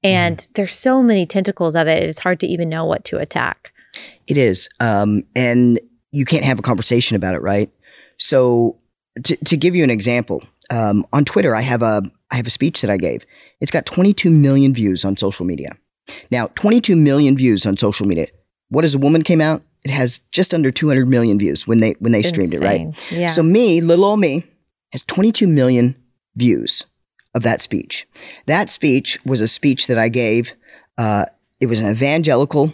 And there's so many tentacles of it, it's hard to even know what to attack. It is, um, and you can't have a conversation about it, right? So, to, to give you an example, um, on Twitter, I have a I have a speech that I gave. It's got 22 million views on social media. Now, 22 million views on social media. What as a woman came out? It has just under 200 million views when they when they streamed it, right? Yeah. So me, little old me, has 22 million views of that speech. That speech was a speech that I gave. Uh, it was an evangelical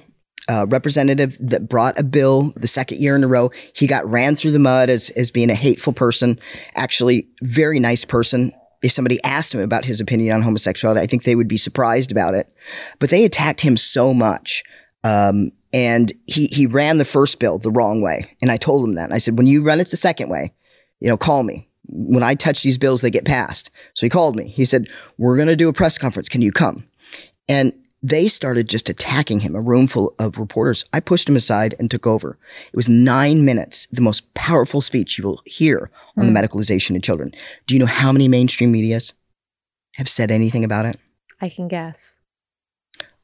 uh, representative that brought a bill the second year in a row. He got ran through the mud as as being a hateful person. Actually, very nice person. If somebody asked him about his opinion on homosexuality, I think they would be surprised about it. But they attacked him so much. Um, and he he ran the first bill the wrong way. And I told him that. And I said, when you run it the second way, you know, call me. When I touch these bills, they get passed. So he called me. He said, We're going to do a press conference. Can you come? And they started just attacking him, a room full of reporters. I pushed him aside and took over. It was nine minutes, the most powerful speech you will hear on the medicalization of children. Do you know how many mainstream medias have said anything about it? I can guess.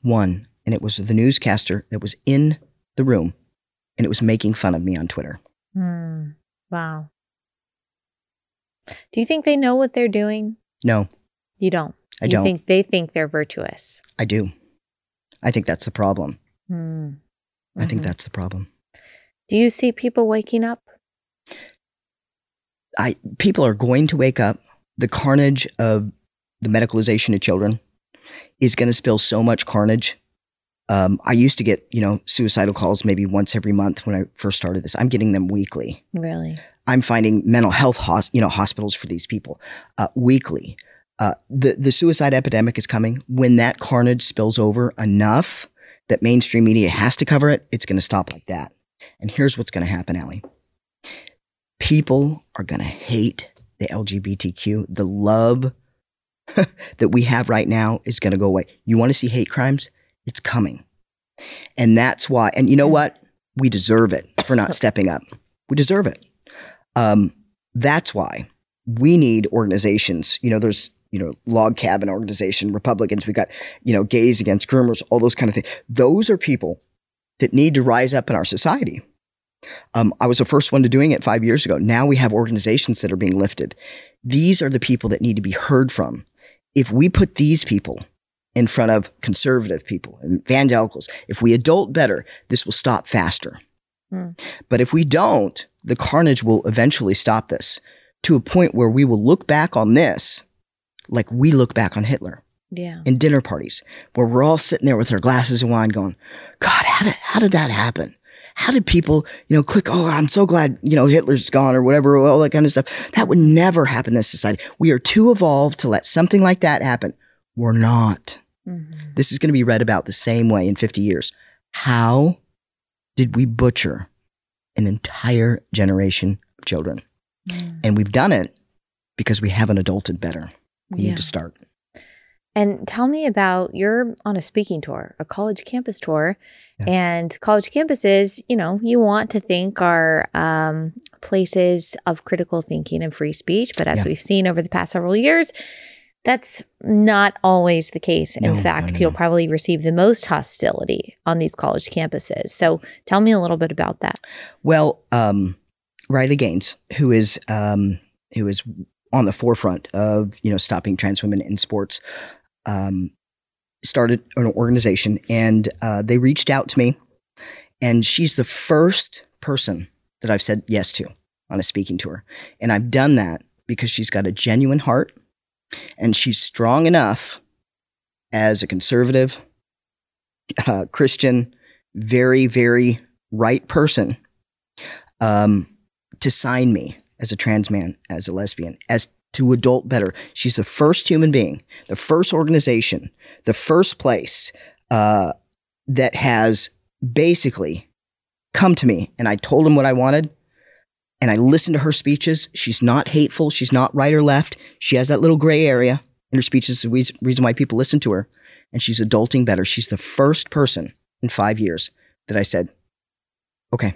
One. And it was the newscaster that was in the room and it was making fun of me on Twitter. Hmm. Wow. Do you think they know what they're doing? No, You don't. I you don't. think they think they're virtuous. I do. I think that's the problem. Hmm. I think Mhm. that's the problem. Do you see people waking up? I people are going to wake up. The carnage of the medicalization of children is going to spill so much carnage. Um, I used to get you know suicidal calls maybe once every month when I first started this. I'm getting them weekly. Really? I'm finding mental health hos- you know hospitals for these people uh, weekly. Uh, the the suicide epidemic is coming. When that carnage spills over enough, that mainstream media has to cover it, it's going to stop like that. And here's what's going to happen, Allie. People are going to hate the LGBTQ. The love that we have right now is going to go away. You want to see hate crimes? It's coming. And that's why, and you know what? We deserve it for not stepping up. We deserve it. Um, that's why we need organizations. You know, there's you know, log cabin organization, Republicans, we got, you know, gays against groomers, all those kind of things. Those are people that need to rise up in our society. Um, I was the first one to doing it five years ago. Now we have organizations that are being lifted. These are the people that need to be heard from. If we put these people in front of conservative people and evangelicals, if we adult better, this will stop faster. Hmm. But if we don't, the carnage will eventually stop this to a point where we will look back on this like we look back on Hitler. Yeah. In dinner parties where we're all sitting there with our glasses of wine going, God, how did, how did that happen? How did people, you know, click, oh, I'm so glad, you know, Hitler's gone or whatever, all that kind of stuff. That would never happen in this society. We are too evolved to let something like that happen. We're not. Mm-hmm. This is going to be read about the same way in 50 years. How did we butcher an entire generation of children? Mm. And we've done it because we haven't adulted better. We yeah. need to start. And tell me about you're on a speaking tour, a college campus tour. Yeah. And college campuses, you know, you want to think are um, places of critical thinking and free speech. But as yeah. we've seen over the past several years, that's not always the case. In no, fact, no, no. you'll probably receive the most hostility on these college campuses. So tell me a little bit about that. Well, um, Riley Gaines, who is um, who is on the forefront of you know stopping trans women in sports um, started an organization and uh, they reached out to me and she's the first person that i've said yes to on a speaking tour and i've done that because she's got a genuine heart and she's strong enough as a conservative uh, christian very very right person um, to sign me as a trans man, as a lesbian, as to adult better. She's the first human being, the first organization, the first place uh, that has basically come to me and I told him what I wanted and I listen to her speeches. She's not hateful. She's not right or left. She has that little gray area in her speeches. The reason why people listen to her. And she's adulting better. She's the first person in five years that I said, okay.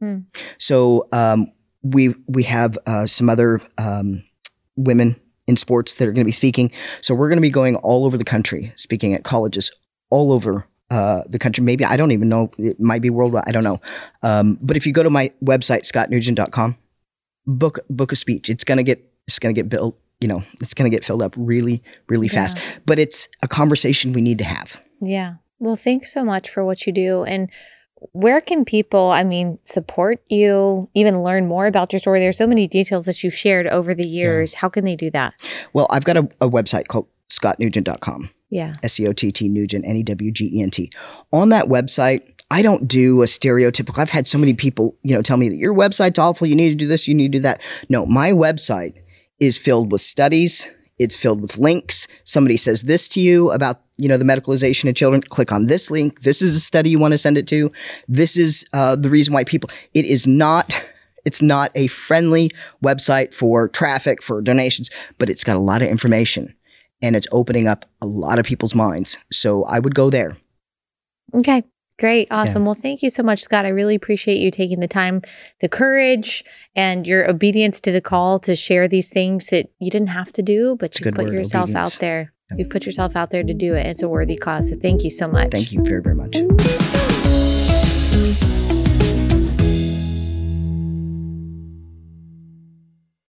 Hmm. So um, we we have uh, some other um, women in sports that are going to be speaking. So we're going to be going all over the country, speaking at colleges all over uh, the country. Maybe I don't even know. It might be worldwide. I don't know. Um, but if you go to my website, scottnewgent.com, book book a speech. It's gonna get it's gonna get built. You know, it's gonna get filled up really really fast. Yeah. But it's a conversation we need to have. Yeah. Well, thanks so much for what you do and where can people, I mean, support you, even learn more about your story? There's so many details that you've shared over the years. Yeah. How can they do that? Well, I've got a, a website called scottnewgent.com. Yeah. S C O T T Newgent, N E W G E N T. On that website, I don't do a stereotypical. I've had so many people, you know, tell me that your website's awful. You need to do this. You need to do that. No, my website is filled with studies it's filled with links. Somebody says this to you about, you know, the medicalization of children. Click on this link. This is a study you want to send it to. This is uh, the reason why people. It is not. It's not a friendly website for traffic for donations, but it's got a lot of information, and it's opening up a lot of people's minds. So I would go there. Okay. Great. Awesome. Yeah. Well, thank you so much, Scott. I really appreciate you taking the time, the courage, and your obedience to the call to share these things that you didn't have to do, but you put word, yourself obedience. out there. You've put yourself out there to do it. It's a worthy cause. So thank you so much. Thank you very, very much.